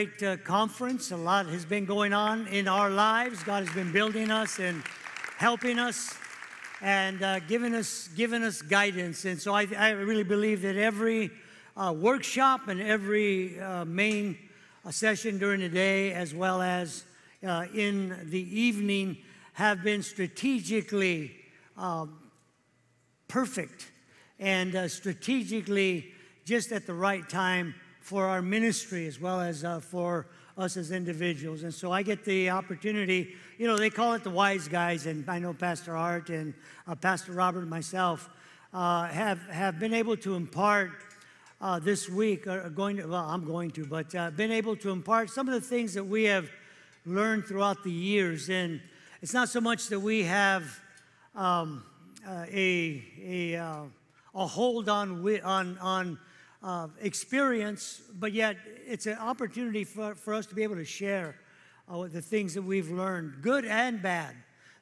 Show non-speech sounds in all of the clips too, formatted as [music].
great uh, conference. A lot has been going on in our lives. God has been building us and helping us and uh, giving us giving us guidance. And so I, I really believe that every uh, workshop and every uh, main uh, session during the day, as well as uh, in the evening, have been strategically um, perfect and strategically just at the right time for our ministry as well as uh, for us as individuals. And so I get the opportunity, you know, they call it the wise guys, and I know Pastor Art and uh, Pastor Robert and myself uh, have, have been able to impart uh, this week, or going to, well, I'm going to, but uh, been able to impart some of the things that we have learned throughout the years. And it's not so much that we have um, uh, a, a, uh, a hold on, on, on uh, experience, but yet it's an opportunity for, for us to be able to share uh, the things that we've learned, good and bad.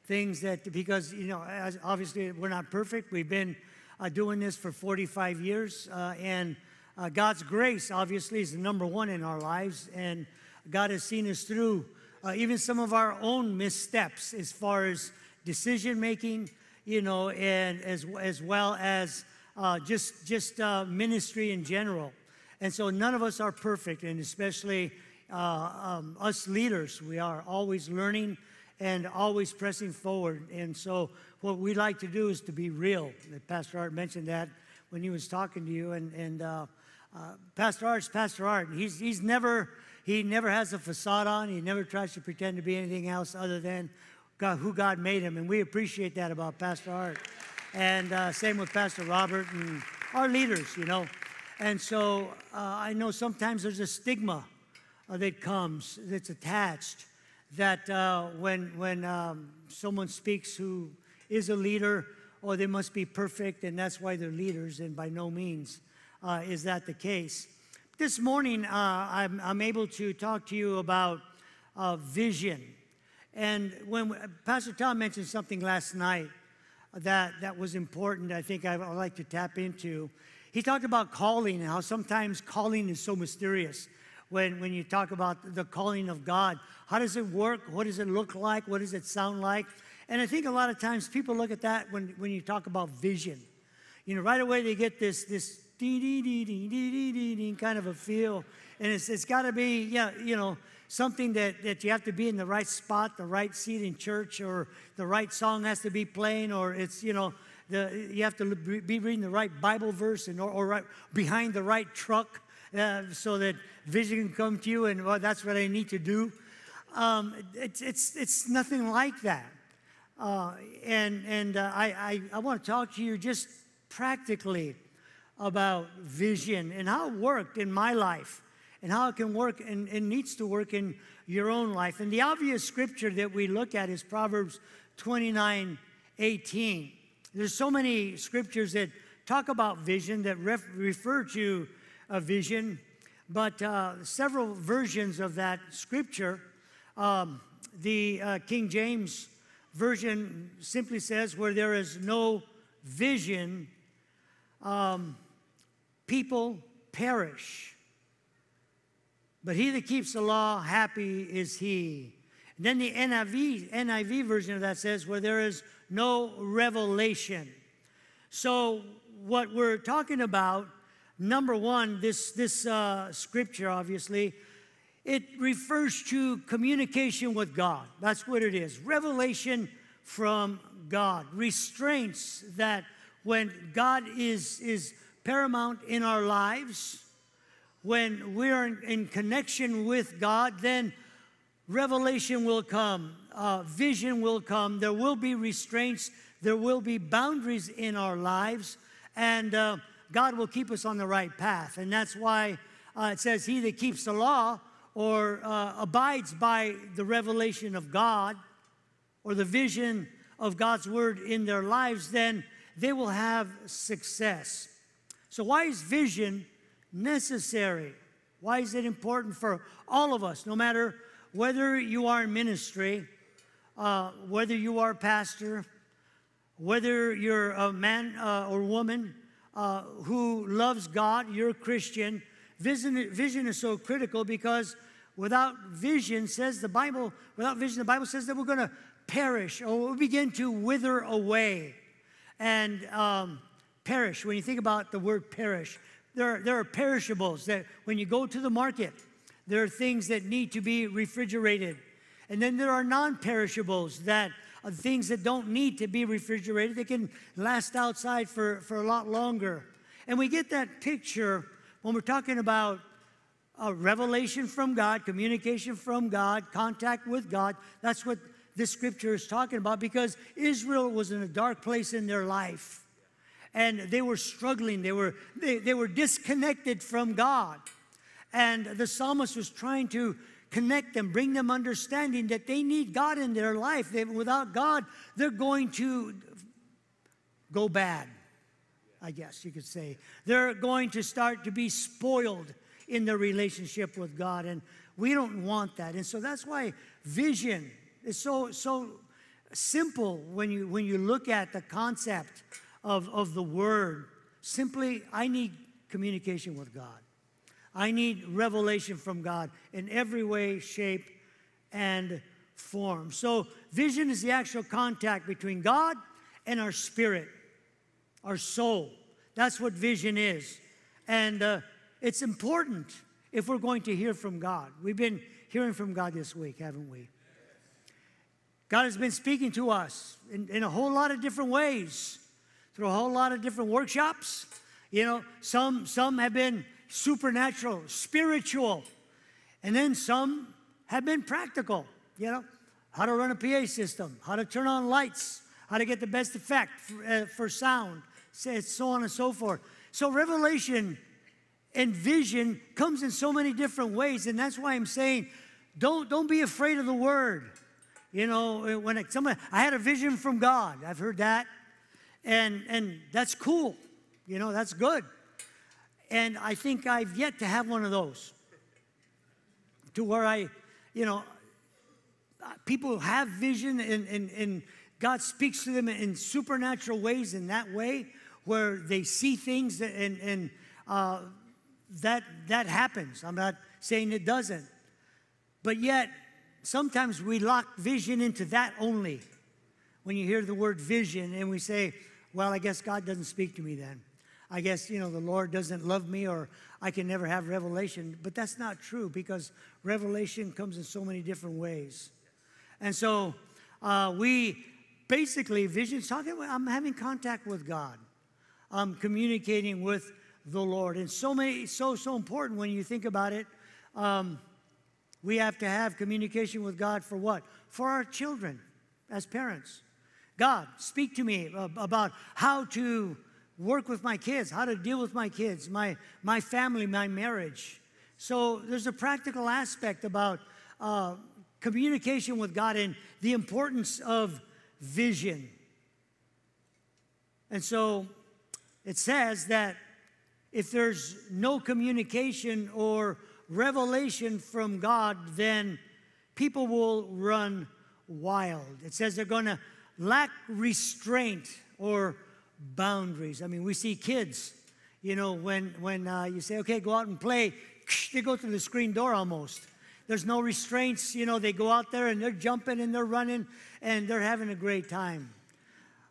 Things that, because, you know, obviously we're not perfect. We've been uh, doing this for 45 years, uh, and uh, God's grace, obviously, is the number one in our lives, and God has seen us through uh, even some of our own missteps as far as decision making, you know, and as, as well as uh, just, just uh, ministry in general. And so none of us are perfect, and especially uh, um, us leaders, we are always learning and always pressing forward. And so what we like to do is to be real. Pastor Art mentioned that when he was talking to you, and, and uh, uh, Pastor Art's Pastor Art. He's, he's never, he never has a facade on. He never tries to pretend to be anything else other than God, who God made him. And we appreciate that about Pastor Art. And uh, same with Pastor Robert and our leaders, you know. And so uh, I know sometimes there's a stigma uh, that comes, that's attached, that uh, when, when um, someone speaks who is a leader, or oh, they must be perfect, and that's why they're leaders, and by no means uh, is that the case. This morning, uh, I'm, I'm, able to talk to you about vision. And when Pastor Tom mentioned something last night, that, that was important, I think I would like to tap into. He talked about calling and how sometimes calling is so mysterious. When, when you talk about the calling of God, how does it work? What does it look like? What does it sound like? And I think a lot of times people look at that when, when you talk about vision. You know, right away they get this, this dee dee dee dee dee dee dee kind of a feel. And it's, it's got to be, yeah, you know, something that, that you have to be in the right spot, the right seat in church, or the right song has to be playing, or it's, you know, the, you have to be reading the right Bible verse and, or, or right behind the right truck uh, so that vision can come to you, and well, that's what I need to do. Um, it's, it's, it's nothing like that. Uh, and and uh, I, I, I want to talk to you just practically about vision and how it worked in my life and how it can work and, and needs to work in your own life. And the obvious scripture that we look at is Proverbs 29 18. There's so many scriptures that talk about vision, that ref, refer to a vision, but uh, several versions of that scripture. Um, the uh, King James Version simply says, Where there is no vision, um, people perish. But he that keeps the law, happy is he. And then the NIV, NIV version of that says, where there is no revelation. So, what we're talking about, number one, this, this uh, scripture, obviously, it refers to communication with God. That's what it is. Revelation from God. Restraints that when God is, is paramount in our lives, when we're in, in connection with God, then revelation will come, uh, vision will come, there will be restraints, there will be boundaries in our lives, and uh, God will keep us on the right path. And that's why uh, it says, He that keeps the law or uh, abides by the revelation of God or the vision of God's word in their lives, then they will have success. So, why is vision? Necessary. Why is it important for all of us, no matter whether you are in ministry, uh, whether you are a pastor, whether you're a man uh, or woman uh, who loves God, you're a Christian. Vision, vision is so critical because without vision says the Bible, without vision, the Bible says that we're going to perish or we'll begin to wither away. And um, perish, when you think about the word perish, there, there are perishables that when you go to the market, there are things that need to be refrigerated. And then there are non perishables that are things that don't need to be refrigerated. They can last outside for, for a lot longer. And we get that picture when we're talking about a revelation from God, communication from God, contact with God. That's what this scripture is talking about because Israel was in a dark place in their life. And they were struggling. They were, they, they were disconnected from God. And the psalmist was trying to connect them, bring them understanding that they need God in their life. They, without God, they're going to go bad, I guess you could say. They're going to start to be spoiled in their relationship with God. And we don't want that. And so that's why vision is so, so simple when you, when you look at the concept of, of the word. Simply, I need communication with God. I need revelation from God in every way, shape, and form. So, vision is the actual contact between God and our spirit, our soul. That's what vision is. And uh, it's important if we're going to hear from God. We've been hearing from God this week, haven't we? God has been speaking to us in, in a whole lot of different ways, through a whole lot of different workshops. You know, some, some have been supernatural, spiritual, and then some have been practical. You know, how to run a PA system, how to turn on lights, how to get the best effect for, uh, for sound, so on and so forth. So, revelation and vision comes in so many different ways, and that's why I'm saying, don't don't be afraid of the word. You know, when it, someone I had a vision from God, I've heard that, and and that's cool. You know, that's good. And I think I've yet to have one of those to where I, you know, people have vision and, and, and God speaks to them in supernatural ways in that way where they see things and, and uh, that, that happens. I'm not saying it doesn't. But yet, sometimes we lock vision into that only. When you hear the word vision and we say, well, I guess God doesn't speak to me then. I guess, you know, the Lord doesn't love me or I can never have revelation. But that's not true because revelation comes in so many different ways. And so uh, we basically, vision's talking I'm having contact with God. I'm communicating with the Lord. And so many, so, so important when you think about it. Um, we have to have communication with God for what? For our children as parents. God, speak to me about how to work with my kids, how to deal with my kids, my, my family, my marriage. So there's a practical aspect about uh, communication with God and the importance of vision. And so it says that if there's no communication or revelation from God, then people will run wild. It says they're going to lack restraint or boundaries. I mean, we see kids, you know, when, when uh, you say, okay, go out and play, [laughs] they go through the screen door almost. There's no restraints. You know, they go out there and they're jumping and they're running and they're having a great time.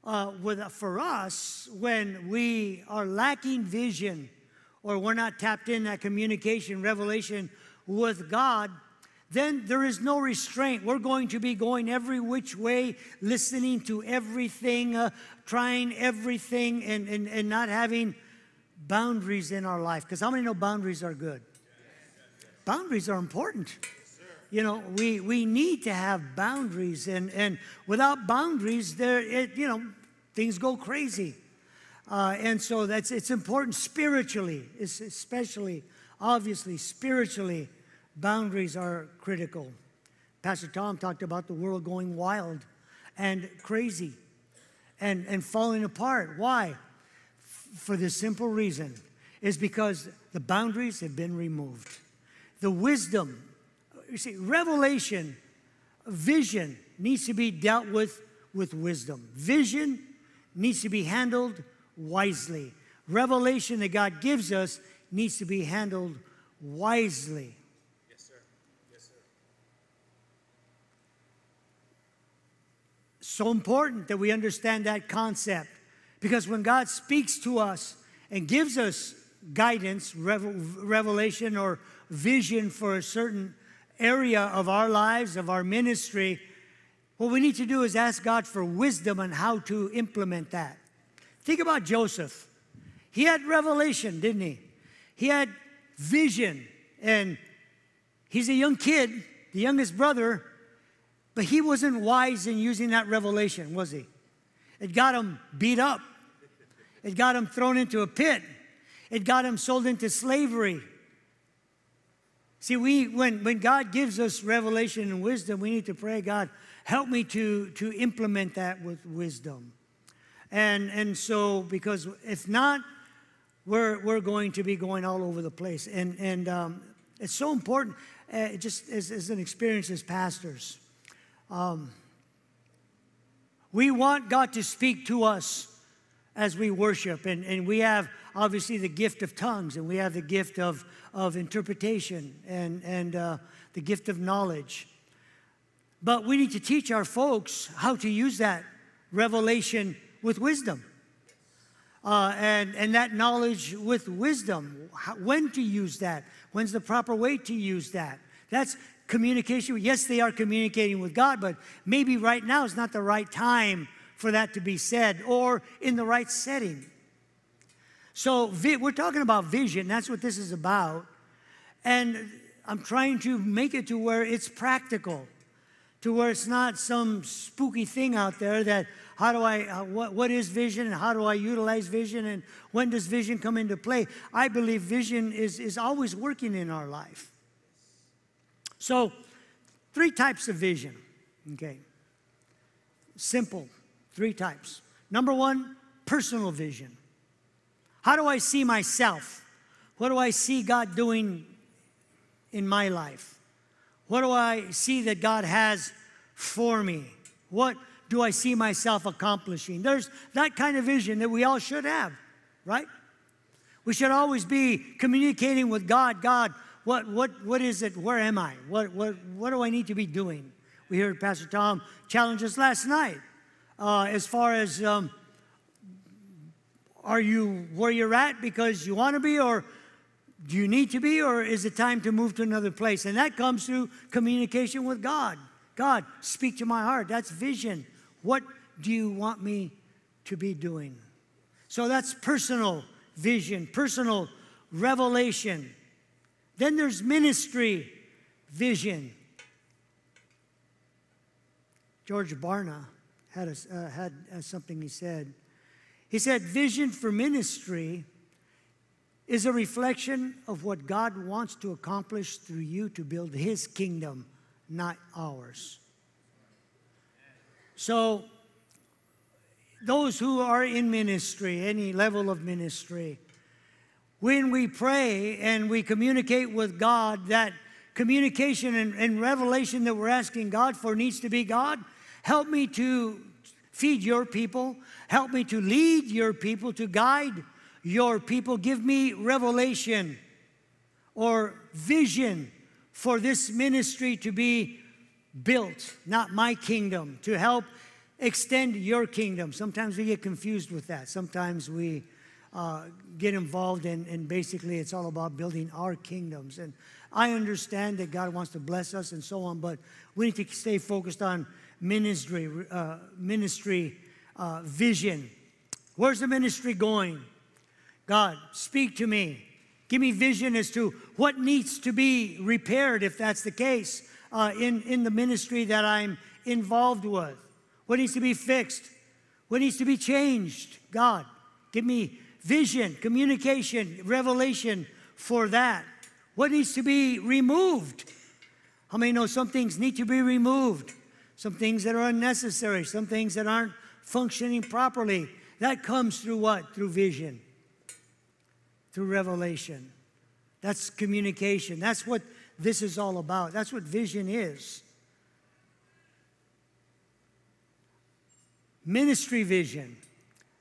Uh, with, for us, when we are lacking vision or we're not tapped in that communication, revelation with God, then there is no restraint. We're going to be going every which way, listening to everything, uh, trying everything, and, and, and not having boundaries in our life. Because how many know boundaries are good? Boundaries are important. You know, we, we need to have boundaries, and, and without boundaries, there, it, you know, things go crazy. Uh, and so that's it's important spiritually, especially, obviously, spiritually boundaries are critical. Pastor Tom talked about the world going wild and crazy and, and falling apart. Why? For the simple reason is because the boundaries have been removed. The wisdom, you see, revelation, vision needs to be dealt with with wisdom. Vision needs to be handled wisely. Revelation that God gives us needs to be handled wisely. So important that we understand that concept because when God speaks to us and gives us guidance, revelation, or vision for a certain area of our lives, of our ministry, what we need to do is ask God for wisdom on how to implement that. Think about Joseph. He had revelation, didn't he? He had vision, and he's a young kid, the youngest brother, but he wasn't wise in using that revelation, was he? It got him beat up, it got him thrown into a pit, it got him sold into slavery. See, we when, when God gives us revelation and wisdom, we need to pray, God, help me to, to implement that with wisdom. And, and so, because if not, we're, we're going to be going all over the place. And, and um, it's so important, uh, just as, as an experience as pastors. Um, we want God to speak to us as we worship, and, and we have obviously the gift of tongues, and we have the gift of, of interpretation and, and uh, the gift of knowledge. But we need to teach our folks how to use that revelation with wisdom. Uh, and, and that knowledge with wisdom, how, when to use that, when's the proper way to use that. That's communication. Yes, they are communicating with God, but maybe right now is not the right time for that to be said or in the right setting. So we're talking about vision. That's what this is about. And I'm trying to make it to where it's practical to where it's not some spooky thing out there that how do I, what, what is vision and how do I utilize vision and when does vision come into play? I believe vision is, is always working in our life. So, three types of vision, okay? Simple, three types. Number one, personal vision. How do I see myself? What do I see God doing in my life? What do I see that God has for me? What do I see myself accomplishing? There's that kind of vision that we all should have, right? We should always be communicating with God. God, what, what, what is it? Where am I? What, what, what do I need to be doing? We heard Pastor Tom challenge us last night uh, as far as um, are you where you're at because you want to be, or do you need to be, or is it time to move to another place? And that comes through communication with God. God, speak to my heart. That's vision. What do you want me to be doing? So that's personal vision, personal revelation. Then there's ministry vision. George Barna had, a, uh, had uh, something he said. He said, Vision for ministry is a reflection of what God wants to accomplish through you to build His kingdom, not ours. So, those who are in ministry, any level of ministry, when we pray and we communicate with God, that communication and, and, revelation that we're asking God for needs to be God, help me to feed your people, help me to lead your people, to guide your people. Give me revelation or vision for this ministry to be built, not my kingdom, to help extend your kingdom. Sometimes we get confused with that. Sometimes we uh, get involved in, and basically it's all about building our kingdoms. And I understand that God wants to bless us and so on, but we need to stay focused on ministry, uh, ministry uh, vision. Where's the ministry going? God, speak to me. Give me vision as to what needs to be repaired, if that's the case, uh, in, in the ministry that I'm involved with. What needs to be fixed? What needs to be changed? God, give me vision, communication, revelation for that. What needs to be removed? How many know some things need to be removed? Some things that are unnecessary, some things that aren't functioning properly. That comes through what? Through vision through revelation. That's communication. That's what this is all about. That's what vision is. Ministry vision.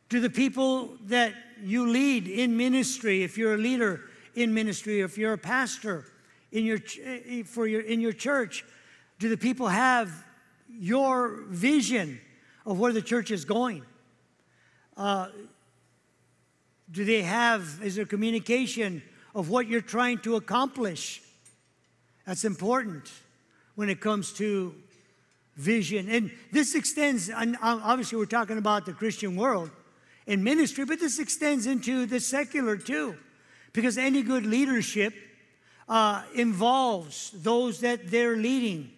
To the people that you lead in ministry, if you're a leader in ministry, if you're a pastor in your, eh, for your, in your church, do the people have your vision of where the church is going? Uh, do they have, is there communication of what you're trying to accomplish? That's important when it comes to vision. And this extends, and obviously, we're talking about the Christian world in ministry, but this extends into the secular too, because any good leadership uh, involves those that they're leading,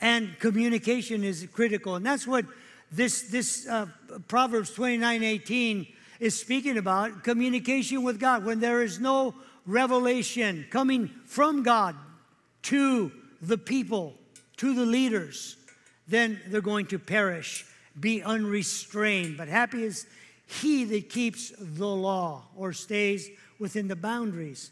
and communication is critical. And that's what this, this uh, Proverbs 29 18 is speaking about communication with God. When there is no revelation coming from God to the people, to the leaders, then they're going to perish, be unrestrained. But happy is he that keeps the law or stays within the boundaries.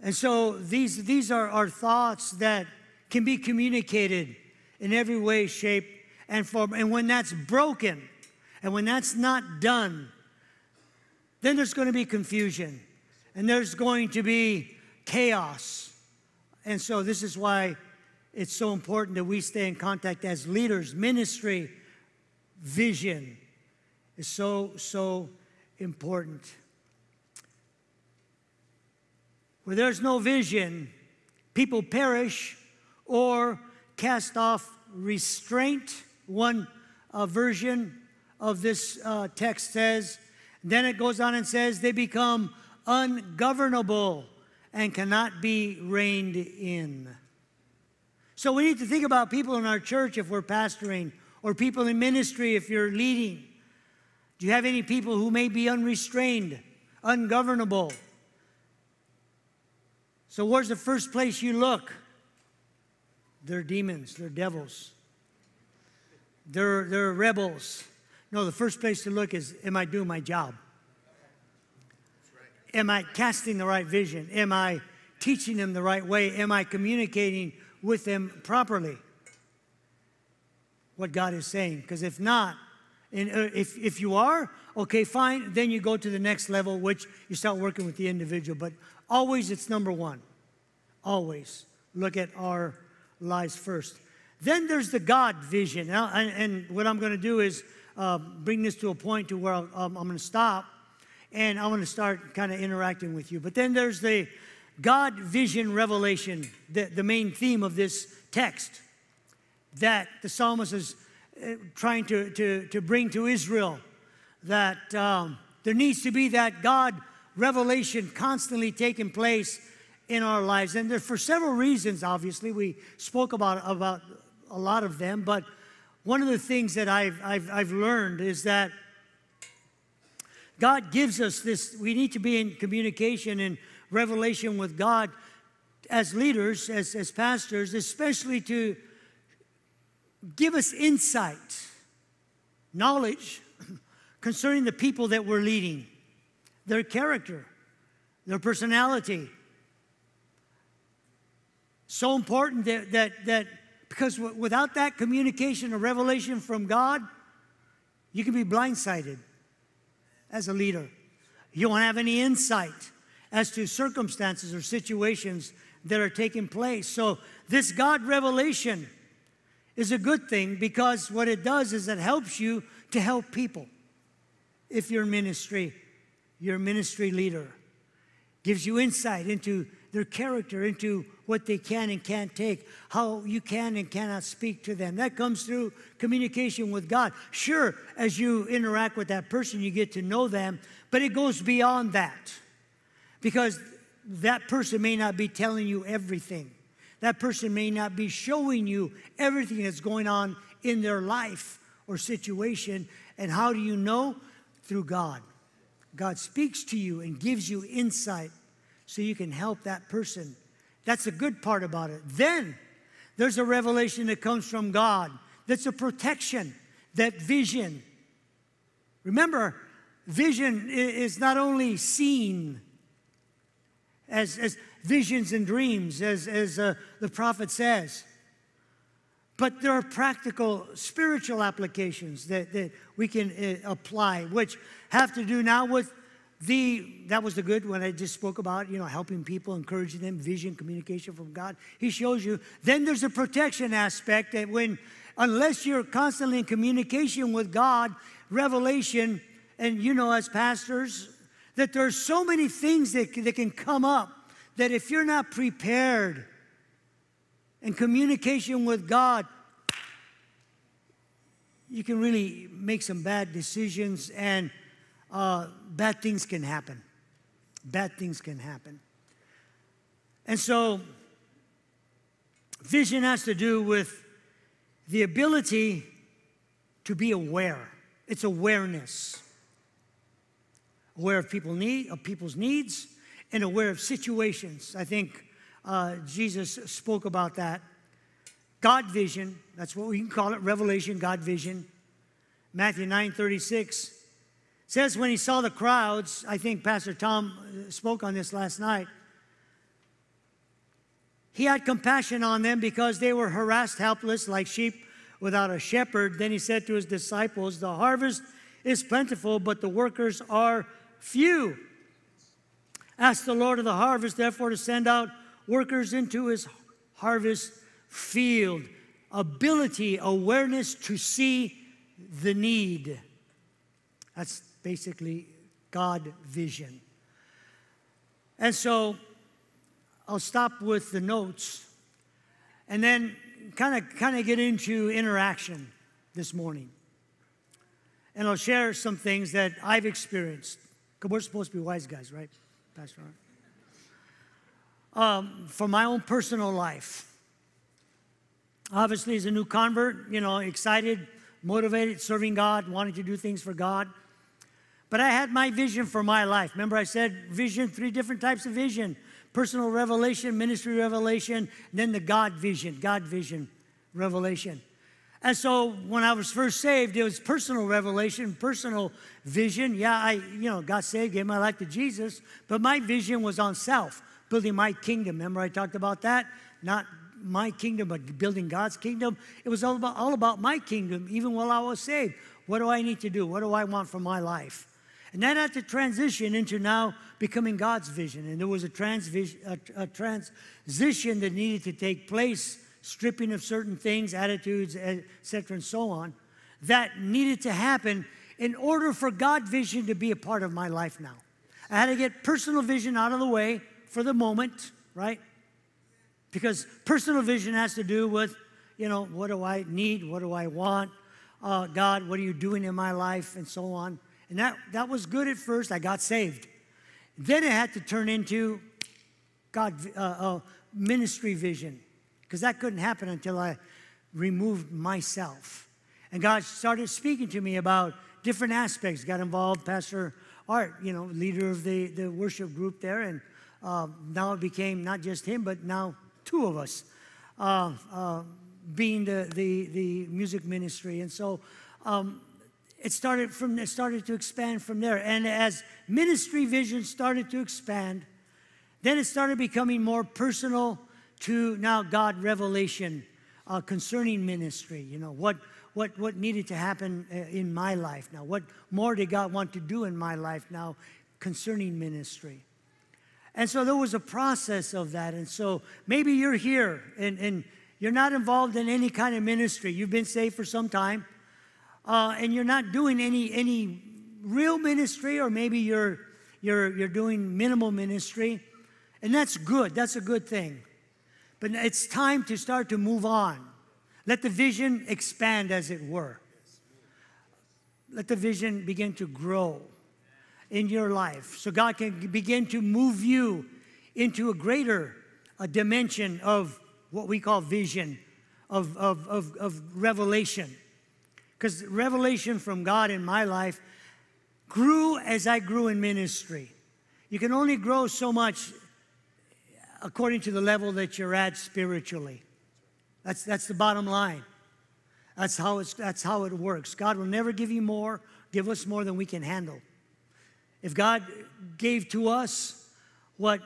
And so these, these are our thoughts that can be communicated in every way, shape, and form. And when that's broken, and when that's not done, then there's going to be confusion and there's going to be chaos. And so, this is why it's so important that we stay in contact as leaders. Ministry, vision is so, so important. Where there's no vision, people perish or cast off restraint. One uh, version of this uh, text says, then it goes on and says, they become ungovernable and cannot be reined in. So we need to think about people in our church if we're pastoring, or people in ministry if you're leading. Do you have any people who may be unrestrained, ungovernable? So, where's the first place you look? They're demons, they're devils, they're, they're rebels. No, the first place to look is Am I doing my job? Am I casting the right vision? Am I teaching them the right way? Am I communicating with them properly? What God is saying. Because if not, and uh, if, if you are, okay, fine, then you go to the next level, which you start working with the individual. But always it's number one. Always look at our lives first. Then there's the God vision. And, and what I'm going to do is uh, bring this to a point to where um, I'm going to stop and I'm going to start kind of interacting with you. But then there's the God vision revelation, the, the main theme of this text that the psalmist is trying to, to, to bring to Israel. That um, there needs to be that God revelation constantly taking place in our lives. And there, for several reasons, obviously, we spoke about, about a lot of them. But one of the things that I've, I've, I've learned is that God gives us this, we need to be in communication and revelation with God as leaders, as, as pastors, especially to give us insight, knowledge [clears throat] concerning the people that we're leading, their character, their personality. So important that, that, that because without that communication or revelation from God, you can be blindsided as a leader. You won't have any insight as to circumstances or situations that are taking place. So, this God revelation is a good thing because what it does is it helps you to help people. If you're ministry, you're ministry leader, gives you insight into their character, into what they can and can't take, how you can and cannot speak to them. That comes through communication with God. Sure, as you interact with that person, you get to know them, but it goes beyond that because that person may not be telling you everything. That person may not be showing you everything that's going on in their life or situation. And how do you know? Through God. God speaks to you and gives you insight so you can help that person that's the good part about it. Then there's a revelation that comes from God that's a protection, that vision. Remember, vision is not only seen as, as visions and dreams, as, as uh, the prophet says, but there are practical spiritual applications that, that we can uh, apply, which have to do now with the that was the good one I just spoke about, you know, helping people, encouraging them, vision, communication from God. He shows you. Then there's a protection aspect that when unless you're constantly in communication with God, revelation, and you know, as pastors, that there's so many things that, that can come up that if you're not prepared in communication with God, you can really make some bad decisions and uh, bad things can happen. Bad things can happen. And so, vision has to do with the ability to be aware. It's awareness. Aware of people need, of people's needs, and aware of situations. I think uh, Jesus spoke about that. God vision, that's what we can call it, revelation, God vision. Matthew 9 36 says when he saw the crowds, I think Pastor Tom uh, spoke on this last night. He had compassion on them because they were harassed, helpless, like sheep without a shepherd. Then he said to his disciples, The harvest is plentiful, but the workers are few. Ask the Lord of the harvest, therefore, to send out workers into his harvest field. Ability, awareness to see the need. That's basically God vision. And so I'll stop with the notes and then kind of kind of get into interaction this morning. And I'll share some things that I've experienced. Because we're supposed to be wise guys, right, Pastor Um, for my own personal life. Obviously, as a new convert, you know, excited, motivated, serving God, wanting to do things for God. But I had my vision for my life. Remember, I said vision, three different types of vision personal revelation, ministry revelation, then the God vision, God vision revelation. And so when I was first saved, it was personal revelation, personal vision. Yeah, I, you know, got saved, gave my life to Jesus, but my vision was on self, building my kingdom. Remember I talked about that? Not my kingdom, but building God's kingdom. It was all about, all about my kingdom, even while I was saved. What do I need to do? What do I want for my life? And then had to transition into now becoming God's vision. And there was a, transvision, a, a transition that needed to take place, stripping of certain things, attitudes, etc., and so on, that needed to happen in order for God vision to be a part of my life now. I had to get personal vision out of the way for the moment, right? Because personal vision has to do with, you know, what do I need? What do I want? Uh, God, what are you doing in my life? And so on. And that, that was good at first. I got saved. Then it had to turn into God uh, uh, ministry vision because that couldn't happen until I removed myself. And God started speaking to me about different aspects. Got involved, Pastor Art, you know, leader of the, the worship group there. And uh, now it became not just him, but now two of us uh, uh, being the, the, the music ministry. And so um, it started from it started to expand from there. And as ministry vision started to expand, then it started becoming more personal to now God revelation uh, concerning ministry. You know what what what needed to happen uh, in my life now. What more did God want to do in my life now concerning ministry? And so there was a process of that. And so maybe you're here and, and you're not involved in any kind of ministry. You've been saved for some time uh, and you're not doing any, any real ministry, or maybe you're, you're, you're doing minimal ministry, and that's good. That's a good thing. But it's time to start to move on. Let the vision expand, as it were. Let the vision begin to grow in your life so God can begin to move you into a greater a dimension of what we call vision, of, of, of, of revelation. Because revelation from God in my life grew as I grew in ministry. You can only grow so much according to the level that you're at spiritually. That's, that's the bottom line. That's how, it's, that's how it works. God will never give you more, give us more than we can handle. If God gave to us what,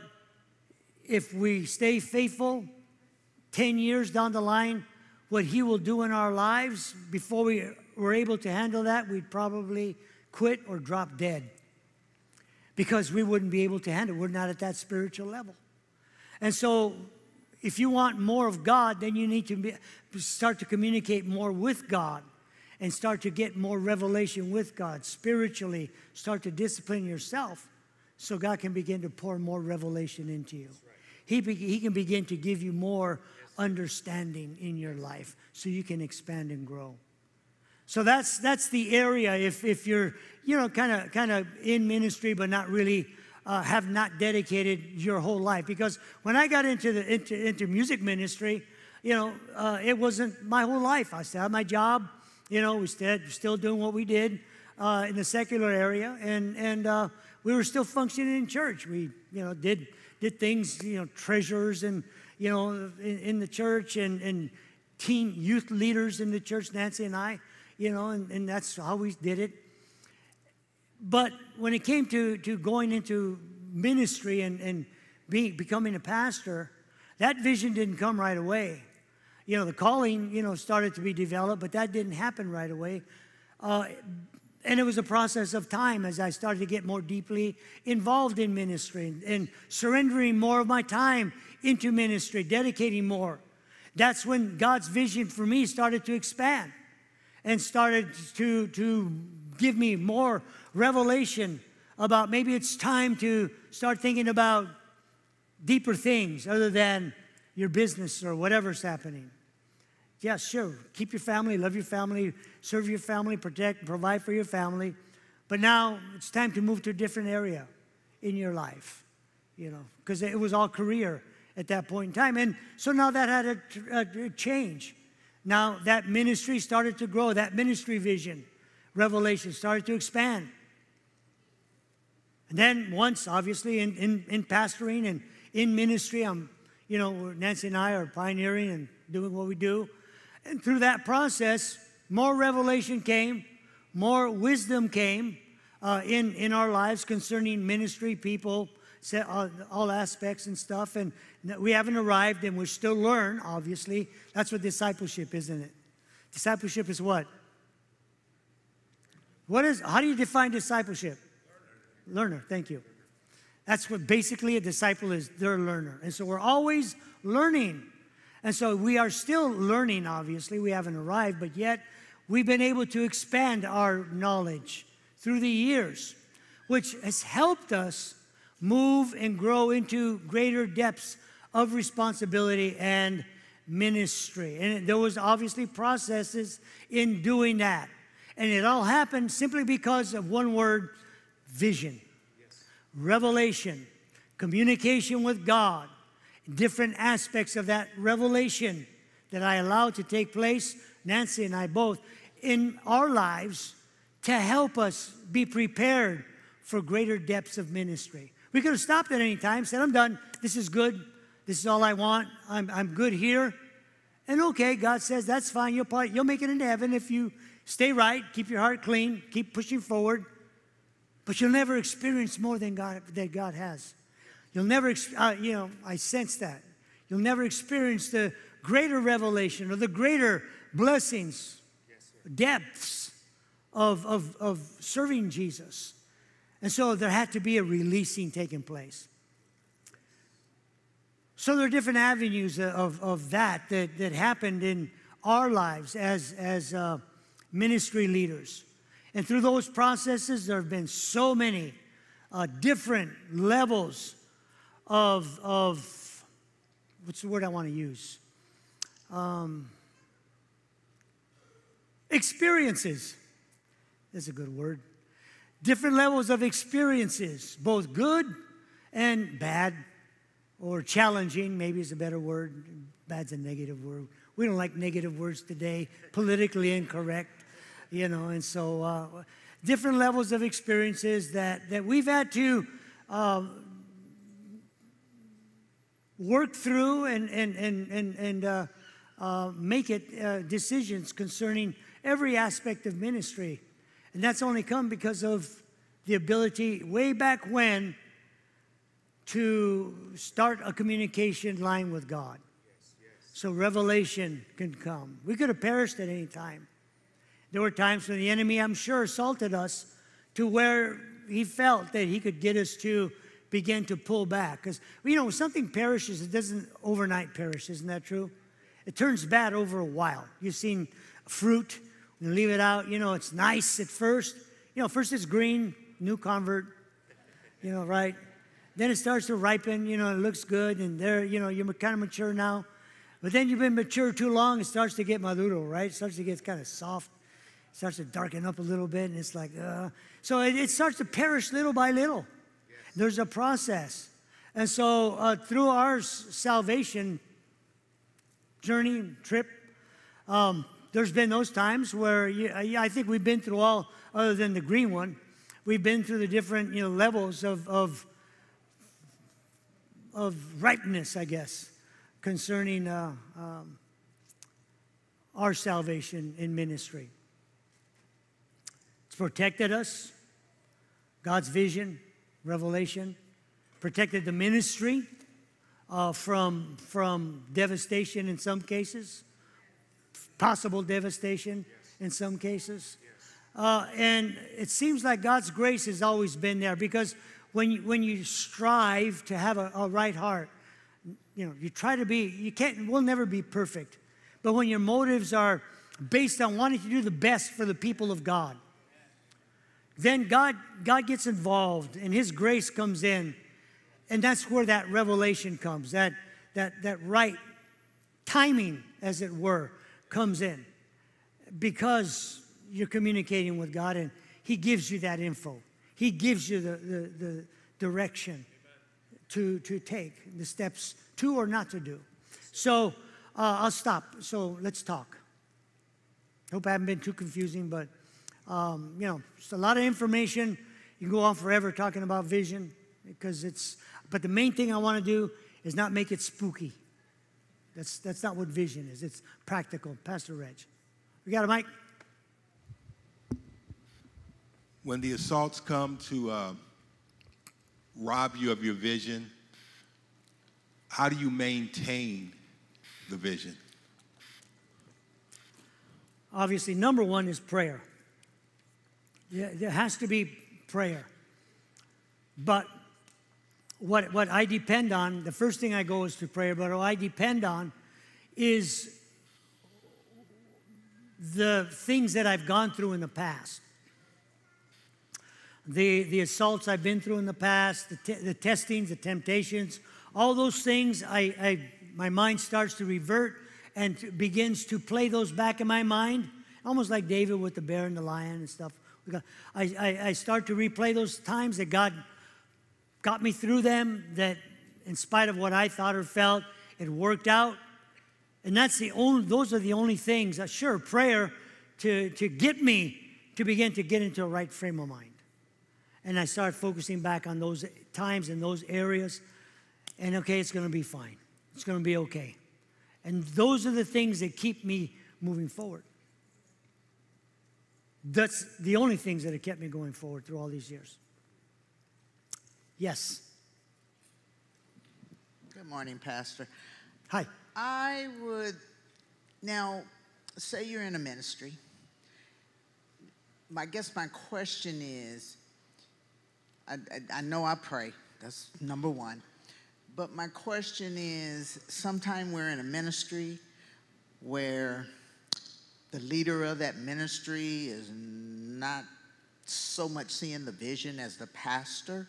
if we stay faithful, 10 years down the line, what He will do in our lives before we were able to handle that, we'd probably quit or drop dead because we wouldn't be able to handle it. We're not at that spiritual level. And so if you want more of God, then you need to be, start to communicate more with God and start to get more revelation with God spiritually. Start to discipline yourself so God can begin to pour more revelation into you. He, be, he can begin to give you more understanding in your life so you can expand and grow. So that's that's the area if if you're you know kind of kind of in ministry but not really uh, have not dedicated your whole life because when I got into the into, into music ministry, you know, uh, it wasn't my whole life. I still had my job, you know, we still still doing what we did uh, in the secular area, and and uh, we were still functioning in church. We you know did did things you know treasures and you know in, in the church and and teen youth leaders in the church, Nancy and I, you know, and, and that's how we did it. But when it came to, to going into ministry and, and becoming a pastor, that vision didn't come right away. You know, the calling, you know, started to be developed, but that didn't happen right away. Uh, and it was a process of time as I started to get more deeply involved in ministry and, and surrendering more of my time into ministry, dedicating more. That's when God's vision for me started to expand and started to, to give me more revelation about maybe it's time to start thinking about deeper things other than your business or whatever's happening. Yeah, sure. Keep your family, love your family, serve your family, protect, provide for your family. But now it's time to move to a different area in your life, you know, because it was all career at that point in time. And so now that had a, a change. Now that ministry started to grow, that ministry vision, revelation started to expand. And then once, obviously, in, in, in pastoring and in ministry, I'm, you know, Nancy and I are pioneering and doing what we do. And through that process, more revelation came, more wisdom came uh, in, in our lives concerning ministry, people, all, all aspects and stuff. And we haven't arrived and we're still learn, obviously. That's what discipleship is, isn't it? Discipleship is what? What is, how do you define discipleship? Learner. thank you. That's what basically a disciple is. They're a learner. And so we're always learning. And so we are still learning, obviously. We haven't arrived, but yet we've been able to expand our knowledge through the years, which has helped us move and grow into greater depths of responsibility and ministry. And there was obviously processes in doing that. And it all happened simply because of one word, vision. Yes. Revelation, communication with God, different aspects of that revelation that I allowed to take place, Nancy and I both, in our lives to help us be prepared for greater depths of ministry. We could have stopped at any time, said, I'm done. This is good. This is all I want. I'm, I'm good here. And okay, God says, that's fine. You'll, probably, you'll make it into heaven if you stay right, keep your heart clean, keep pushing forward. But you'll never experience more than God, that God has. You'll never, uh, you know, I sense that. You'll never experience the greater revelation or the greater blessings, yes, depths of, of, of serving Jesus. And so there had to be a releasing taking place. So there are different avenues of, of that, that that happened in our lives as, as uh, ministry leaders. And through those processes, there have been so many uh, different levels of, of, what's the word I want to use? Um, experiences. That's a good word different levels of experiences, both good and bad, or challenging, maybe is a better word. Bad's a negative word. We don't like negative words today, politically incorrect, you know, and so uh, different levels of experiences that, that we've had to uh, work through and, and, and, and, and uh, uh make it uh, decisions concerning every aspect of ministry. And that's only come because of the ability, way back when, to start a communication line with God. Yes, yes. So revelation can come. We could have perished at any time. There were times when the enemy, I'm sure, assaulted us to where he felt that he could get us to begin to pull back. Because, you know, something perishes, it doesn't overnight perish. Isn't that true? It turns bad over a while. You've seen fruit, you leave it out, you know, it's nice at first. You know, first it's green, new convert, you know, right? Then it starts to ripen, you know, it looks good, and there, you know, you're kind of mature now. But then you've been mature too long, it starts to get maduro, right? It starts to get kind of soft, starts to darken up a little bit, and it's like, uh. So it, it starts to perish little by little. Yes. There's a process. And so uh, through our salvation journey, trip, um, there's been those times where you, I think we've been through all, other than the green one, we've been through the different you know, levels of, of, of ripeness, I guess concerning uh, um, our salvation in ministry. Protected us, God's vision, revelation, protected the ministry uh, from, from devastation in some cases, possible devastation in some cases. Uh, and it seems like God's grace has always been there because when you, when you strive to have a, a right heart, you know, you try to be, you can't, we'll never be perfect. But when your motives are based on wanting to do the best for the people of God, then God, God gets involved and His grace comes in. And that's where that revelation comes, that, that, that right timing, as it were, comes in. Because you're communicating with God and He gives you that info, He gives you the, the, the direction to, to take, the steps to or not to do. So uh, I'll stop. So let's talk. Hope I haven't been too confusing, but um, you know, it's a lot of information. You can go on forever talking about vision because it's. But the main thing I want to do is not make it spooky. That's that's not what vision is. It's practical. Pastor Reg, we got a mic. When the assaults come to uh, rob you of your vision, how do you maintain the vision? Obviously, number one is prayer. There has to be prayer. But what, what I depend on, the first thing I go is to prayer, but what I depend on is the things that I've gone through in the past. The, the assaults I've been through in the past, the, te- the testings, the temptations, all those things, I, I, my mind starts to revert and begins to play those back in my mind, almost like David with the bear and the lion and stuff. I, I, I start to replay those times that God got me through them, that in spite of what I thought or felt, it worked out. And that's the only, those are the only things, uh, sure, prayer to, to get me to begin to get into a right frame of mind. And I start focusing back on those times and those areas and okay, it's going to be fine. It's going to be okay. And those are the things that keep me moving forward. That's the only things that have kept me going forward through all these years. Yes. Good morning, Pastor. Hi. I would now say you're in a ministry. I guess my question is I, I, I know I pray, that's number one. But my question is sometime we're in a ministry where the leader of that ministry is not so much seeing the vision as the pastor.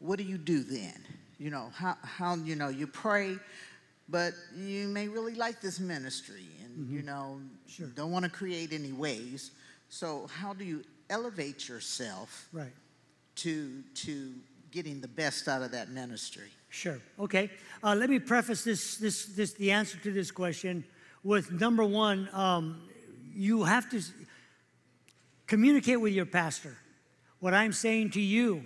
What do you do then? You know, how, how you know, you pray, but you may really like this ministry and, mm-hmm. you know, sure. don't want to create any ways. So, how do you elevate yourself right. to, to getting the best out of that ministry? Sure. Okay. Uh, let me preface this, this, this, the answer to this question with number one, um, you have to communicate with your pastor. What I'm saying to you,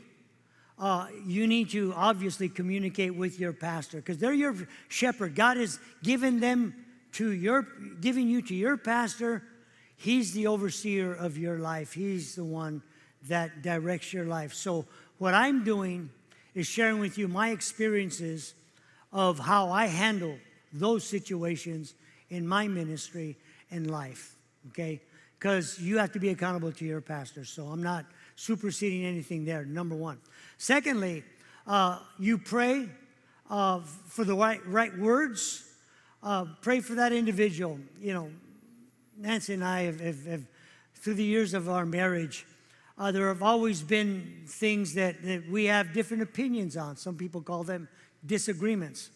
uh, you need to obviously communicate with your pastor because they're your shepherd. God has given them to your, giving you to your pastor. He's the overseer of your life. He's the one that directs your life. So what I'm doing is sharing with you my experiences of how I handle those situations in my ministry and life, okay? Because you have to be accountable to your pastor. So I'm not superseding anything there, number one. Secondly, uh, you pray uh, for the right, right words. Uh, pray for that individual. You know, Nancy and I have, have, have through the years of our marriage, uh, there have always been things that, that we have different opinions on. Some people call them disagreements.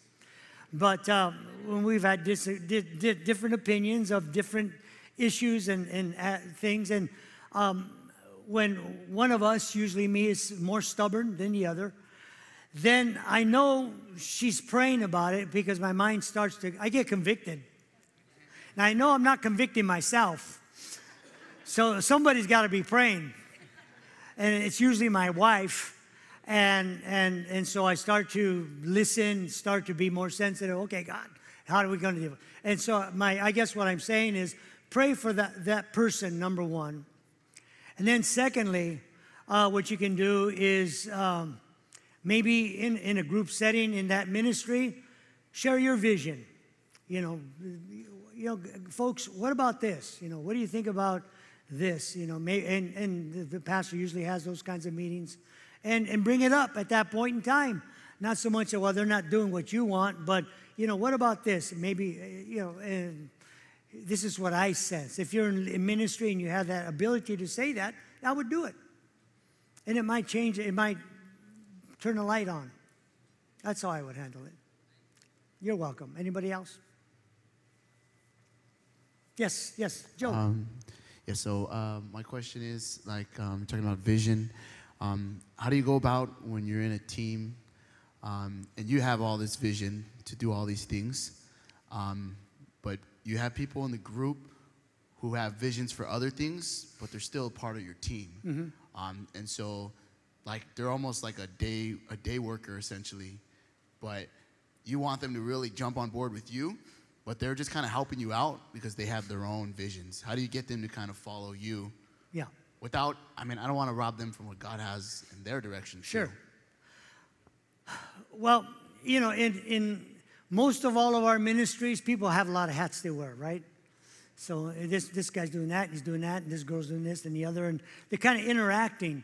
But uh, when we've had dis- di- di- different opinions of different issues and, and uh, things, and um, when one of us, usually me, is more stubborn than the other, then I know she's praying about it because my mind starts to, I get convicted. Now I know I'm not convicting myself. So somebody's got to be praying. And it's usually my wife. And, and, and so I start to listen, start to be more sensitive. Okay, God, how are we going to do it? And so my, I guess what I'm saying is pray for that, that person, number one. And then secondly, uh, what you can do is um, maybe in, in a group setting in that ministry, share your vision. You know, you know, folks, what about this? You know, what do you think about this? You know, may, and, and the, the pastor usually has those kinds of meetings. And, and bring it up at that point in time. Not so much, well, they're not doing what you want, but, you know, what about this? Maybe, uh, you know, and this is what I sense. If you're in ministry and you have that ability to say that, I would do it. And it might change, it might turn a light on. That's how I would handle it. You're welcome. Anybody else? Yes, yes, Joe. Um, yeah, so uh, my question is like um, talking about vision. Um, how do you go about when you're in a team um, and you have all this vision to do all these things, um, but you have people in the group who have visions for other things, but they're still part of your team, um, and so like they're almost like a day a day worker essentially, but you want them to really jump on board with you, but they're just kind of helping you out because they have their own visions. How do you get them to kind of follow you yeah. Without, I mean, I don't want to rob them from what God has in their direction. Sure. Well, you know, in, in most of all of our ministries, people have a lot of hats they wear, right? So uh, this, this guy's doing that, he's doing that, and this girl's doing this and the other, and they're kind of interacting.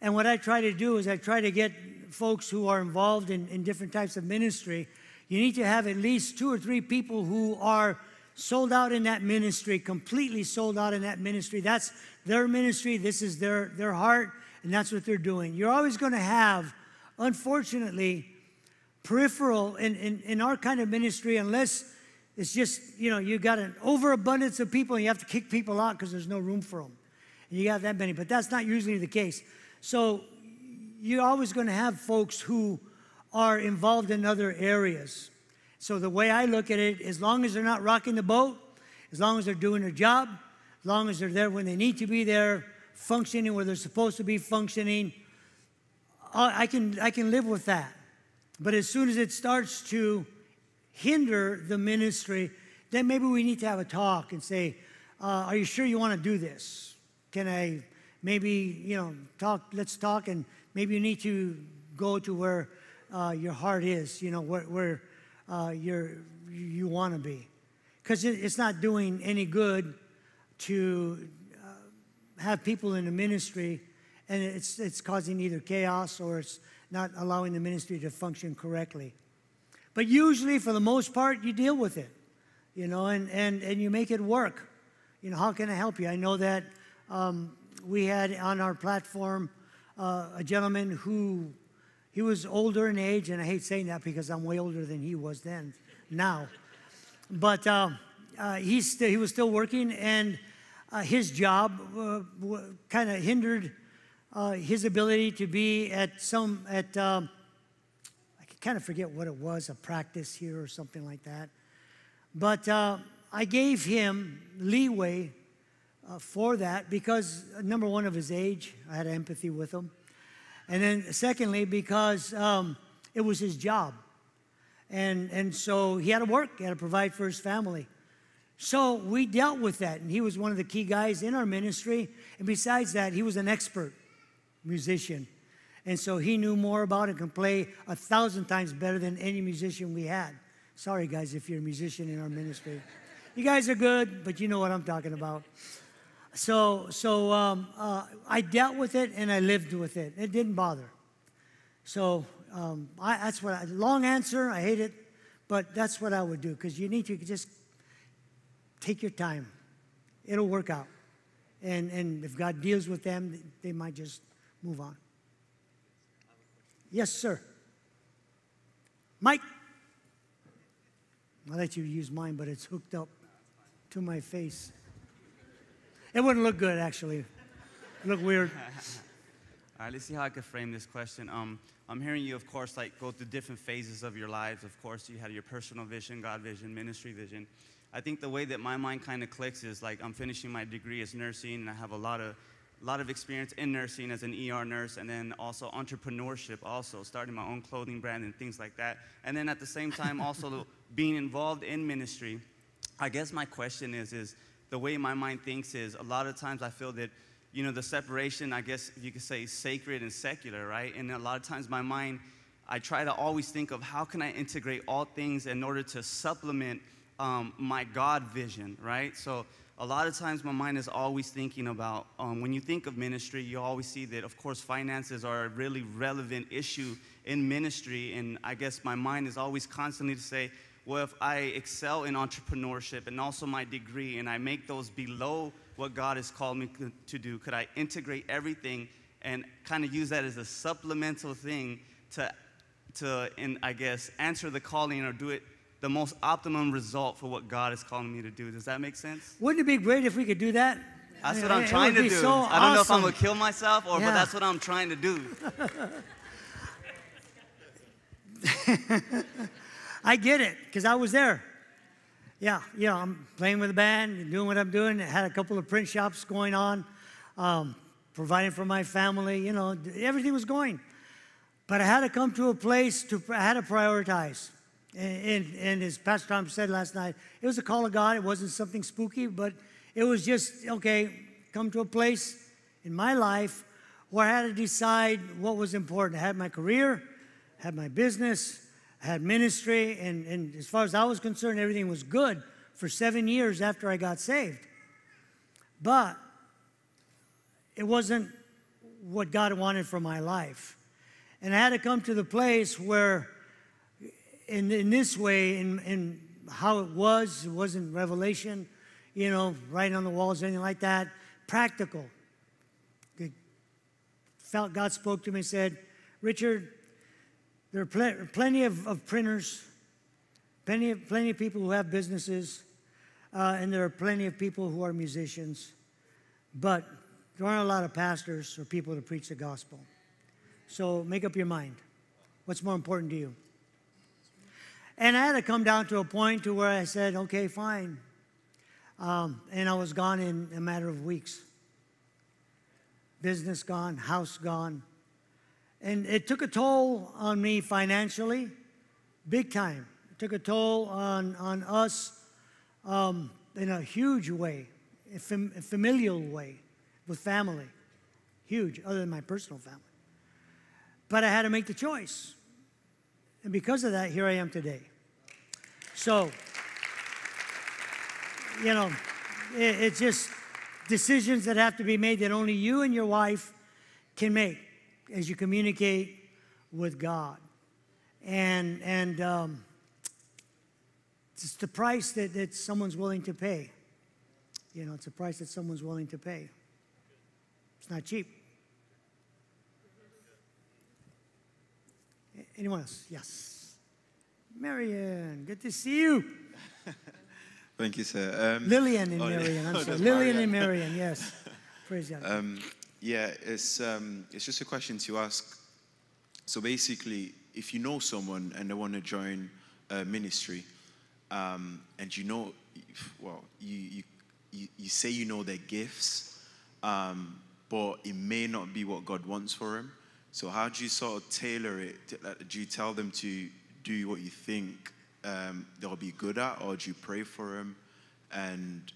And what I try to do is I try to get folks who are involved in, in different types of ministry. You need to have at least two or three people who are sold out in that ministry, completely sold out in that ministry. That's their ministry, this is their, their heart, and that's what they're doing. You're always going to have, unfortunately, peripheral in, in, in our kind of ministry, unless it's just, you know, you got an overabundance of people and you have to kick people out because there's no room for them. And you got that many, but that's not usually the case. So you're always going to have folks who are involved in other areas. So the way I look at it, as long as they're not rocking the boat, as long as they're doing their job, as long as they're there when they need to be there, functioning where they're supposed to be functioning, I can, I can live with that. But as soon as it starts to hinder the ministry, then maybe we need to have a talk and say, uh, Are you sure you want to do this? Can I maybe, you know, talk, let's talk, and maybe you need to go to where uh, your heart is, you know, where, where uh, you're, you want to be. Because it, it's not doing any good to uh, have people in the ministry and it's, it's causing either chaos or it's not allowing the ministry to function correctly. But usually, for the most part, you deal with it, you know, and, and, and you make it work. You know, how can I help you? I know that um, we had on our platform uh, a gentleman who he was older in age, and I hate saying that because I'm way older than he was then, now. But uh, uh, he's st- he was still working, and uh, his job uh, w- kind of hindered uh, his ability to be at some at um, I kind of forget what it was, a practice here or something like that. But uh, I gave him leeway uh, for that because uh, number one of his age, I had empathy with him, and then secondly because um, it was his job, and and so he had to work, he had to provide for his family. So we dealt with that, and he was one of the key guys in our ministry. And besides that, he was an expert musician. And so he knew more about it, can play a thousand times better than any musician we had. Sorry, guys, if you're a musician in our ministry. You guys are good, but you know what I'm talking about. So, so um, uh, I dealt with it and I lived with it. It didn't bother. So um, I, that's what I, long answer. I hate it, but that's what I would do because you need to just take your time. It'll work out. And, and if God deals with them, they might just move on. Yes, sir. Mike. I'll let you use mine, but it's hooked up to my face. It wouldn't look good, actually. Look weird. [laughs] All right, let's see how I could frame this question. Um, I'm hearing you, of course, like go through different phases of your lives. Of course, you had your personal vision, God vision, ministry vision. I think the way that my mind kind of clicks is like I'm finishing my degree as nursing, and I have a lot of a lot of experience in nursing as an ER nurse, and then also entrepreneurship, also starting my own clothing brand and things like that. And then at the same time, also [laughs] being involved in ministry. I guess my question is, is the way my mind thinks is a lot of times I feel that, you know, the separation, I guess you could say sacred and secular, right? And a lot of times my mind, I try to always think of how can I integrate all things in order to supplement um, my God vision, right? So a lot of times my mind is always thinking about um, when you think of ministry you always see that of course finances are a really relevant issue in ministry and i guess my mind is always constantly to say well if i excel in entrepreneurship and also my degree and i make those below what god has called me to do could i integrate everything and kind of use that as a supplemental thing to to in, i guess answer the calling or do it the most optimum result for what God is calling me to do. Does that make sense? Wouldn't it be great if we could do that? That's what I'm trying to do. so I don't know if I'm gonna kill myself or, Yeah. but that's what I'm trying to do. [laughs] [laughs] I get it because I was there. Yeah, you know, I'm playing with the band, doing what I'm doing. I had a couple of print shops going on, um, providing for my family. You know, everything was going. But I had to come to a place to, I had to prioritize. And, and, and as Pastor Tom said last night, it was a call of God. It wasn't something spooky, but it was just, okay, come to a place in my life where I had to decide what was important. I had my career, had my business, I had ministry, and, and as far as I was concerned, everything was good for seven years after I got saved. But it wasn't what God wanted for my life. And I had to come to the place where, in, in this way, in, in how it was, it wasn't revelation, you know, writing on the walls, anything like that, practical. It felt God spoke to me and said, Richard, there are pl- plenty of, of printers, plenty of, plenty of people who have businesses, uh, and there are plenty of people who are musicians, but there aren't a lot of pastors or people to preach the gospel. So make up your mind. What's more important to you? And I had to come down to a point to where I said, okay, fine. Um, and I was gone in a matter of weeks. Business gone, house gone. And it took a toll on me financially, big time. It took a toll on, on us um, in a huge way, a, fam- a familial way with family. Huge, other than my personal family. But I had to make the choice. And because of that, here I am today. So, you know, it, it's just decisions that have to be made that only you and your wife can make as you communicate with God. And, and um, it's the price that, that someone's willing to pay. You know, it's a price that someone's willing to pay. It's not cheap. Anyone else? Yes. Marion, good to see you. [laughs] Thank you, sir. Um, Lillian and oh, [laughs] Marion. I'm oh, sorry. Lillian Marianne. and Marion, yes. Praise God. [laughs] Um, yeah, it's um, it's just a question to ask. So basically, if you know someone and they want to join a ministry, um, and you know, well, you, you you you say you know their gifts, um, but it may not be what God wants for them. So how do you sort of tailor it? Do you tell them to do what you think um, they'll be good at, or do you pray for them and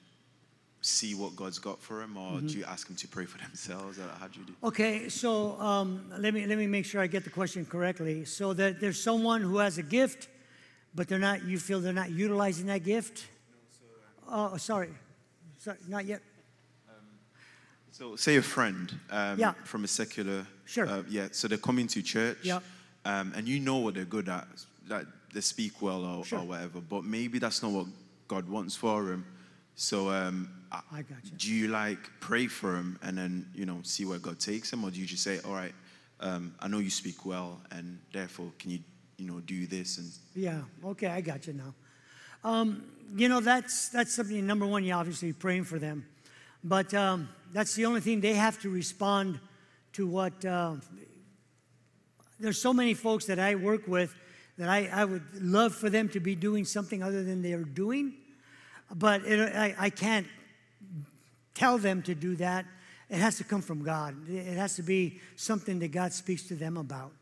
see what God's got for them, or do you ask them to pray for themselves? Or how do you do? Okay, so um, let me let me make sure I get the question correctly. So that there's someone who has a gift, but they're not. You feel they're not utilizing that gift? Oh, sorry, sorry, not yet. So, say a friend um, Yeah. from a secular, Sure. uh, yeah. So they're coming to church, Yeah. um, and you know what they're good at, like they speak well or, Sure. or whatever. But maybe that's not what God wants for them. So, um, I- got you. do you like pray for them and then you know see where God takes them, or do you just say, "All right, um, I know you speak well, and therefore can you you know do this and Yeah, okay, I got you now. Um, you know, that's, that's something, number one, you obviously praying for them. But um, that's the only thing, they have to respond to what, uh, there's so many folks that I work with that I, I would love for them to be doing something other than they're doing. But it, I, I can't tell them to do that. It has to come from God. It has to be something that God speaks to them about,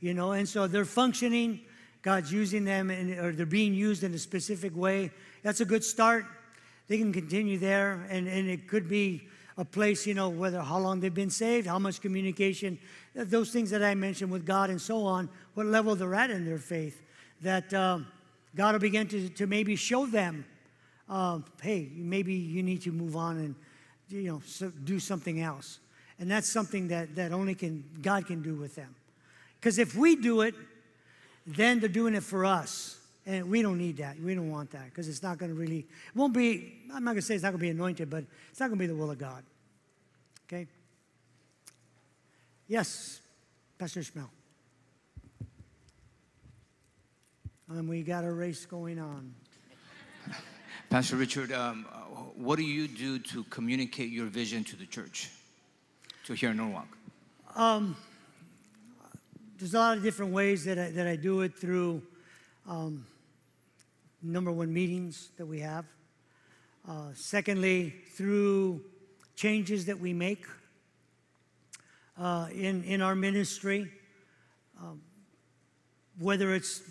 you know. And so they're functioning. God's using them, and, or they're being used in a specific way. That's a good start. They can continue there, and, and it could be a place, you know, whether how long they've been saved, how much communication, those things that I mentioned with God, and so on. What level they're at in their faith. That um, God will begin to, to maybe show them um, hey, maybe you need to move on and you know so do something else. And that's something that, that only can God can do with them. Because if we do it, then they're doing it for us. And we don't need that. We don't want that because it's not going to really, it won't be, I'm not going to say it's not going to be anointed, but it's not going to be the will of God. Okay? Yes, Pastor Ishmael. And we got a race going on. Pastor Richard, um, what do you do to communicate your vision to the church, to here in Norwalk? there's a lot of different ways that I, that I do it through um, number one meetings that we have. Uh, secondly, through changes that we make uh, in, in our ministry, um, whether it's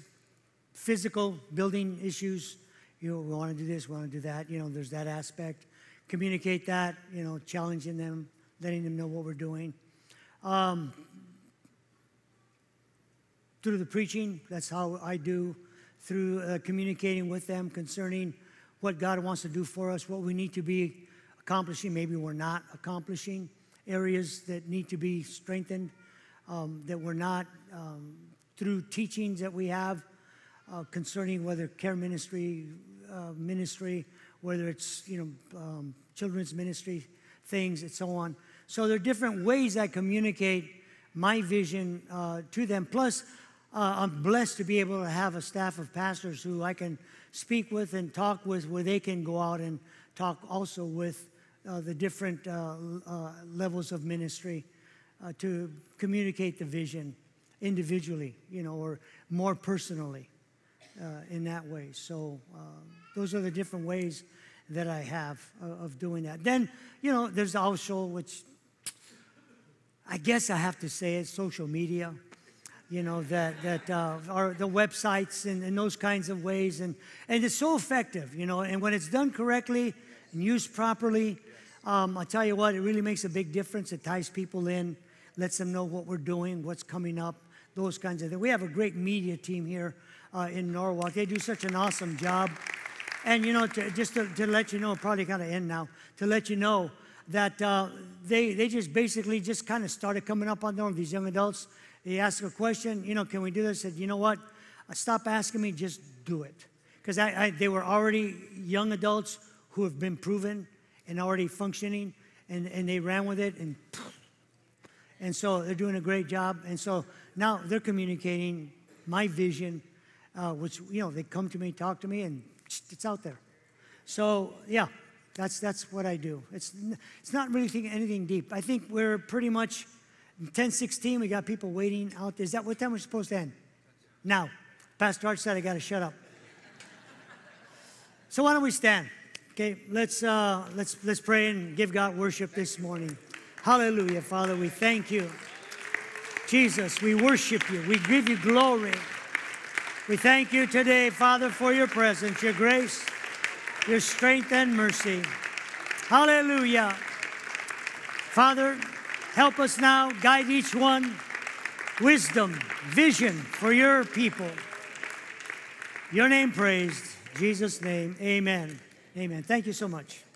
physical building issues, you know, we want to do this, we want to do that, you know, there's that aspect. Communicate that, you know, challenging them, letting them know what we're doing. Um, through the preaching. That's how I do, through uh, communicating with them concerning what God wants to do for us, what we need to be accomplishing, maybe we're not accomplishing, areas that need to be strengthened, um, that we're not, um, through teachings that we have uh, concerning whether care ministry, uh, ministry, whether it's, you know, um, children's ministry, things and so on. So there are different ways I communicate my vision uh, to them. Plus, uh, I'm blessed to be able to have a staff of pastors who I can speak with and talk with, where they can go out and talk also with uh, the different uh, uh, levels of ministry to communicate the vision individually, you know, or more personally uh, in that way. So uh, those are the different ways that I have of, of doing that. Then, you know, there's also, which I guess I have to say it, social media. You know that that uh, are the websites and, and those kinds of ways, and and it's so effective. You know, and when it's done correctly and used properly, um, I tell you what, it really makes a big difference. It ties people in, lets them know what we're doing, what's coming up, those kinds of things. We have a great media team here uh, in Norwalk. They do such an awesome job. And you know, to, just to, to let you know, probably kind of end now, to let you know that uh, they, they just basically just kind of started coming up on them, these young adults. They ask a question, you know, can we do this? I said, you know what? Uh, Stop asking me, just do it. Because I, I, they were already young adults who have been proven and already functioning, and, and they ran with it, and [sniffs] and so they're doing a great job. And so now they're communicating my vision, uh, which, you know, they come to me, talk to me, and it's out there. So, yeah, that's, that's what I do. It's, it's not really thinking anything deep. I think we're pretty much 10 16. We got people waiting out there. Is that what time we're supposed to end? Now. Pastor Art said I got to shut up. So why don't we stand? Okay, let's uh, let's let's pray and give God worship this morning. Hallelujah, Father. We thank you, Jesus. We worship you. We give you glory. We thank you today, Father, for your presence, your grace, your strength and mercy. Hallelujah, Father. Help us now. Guide each one. Wisdom, vision for your people. Your name praised. Jesus' name, amen. Amen. Thank you so much.